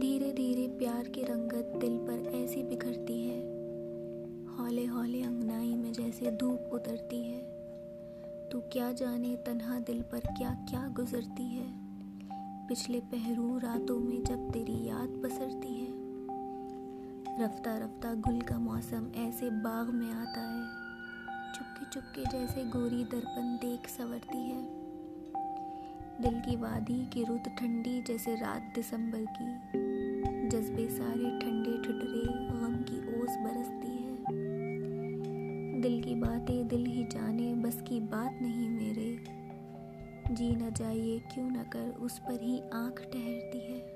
دھیرے دھیرے پیار کی رنگت دل پر ایسی بکھرتی ہے۔ ہولے ہولے انگنائی میں جیسے دھوپ اترتی ہے۔ تو کیا جانے تنہا دل پر کیا کیا گزرتی ہے۔ پچھلے پہرو راتوں میں جب تیری یاد پسرتی ہے۔ رفتہ رفتہ گل کا موسم ایسے باغ میں آتا ہے۔ چپکے چپکے جیسے گوری درپن دیکھ سنورتی ہے۔ دل کی وادی کی رت ٹھنڈی جیسے رات دسمبر کی۔ جذبے سارے ٹھنڈے ٹھٹرے، غم کی اوس برستی ہے۔ دل کی باتیں دل ہی جانے، بس کی بات نہیں میرے۔ جی نہ جائیے، کیوں نہ کر، اس پر ہی آنکھ ٹھہرتی ہے۔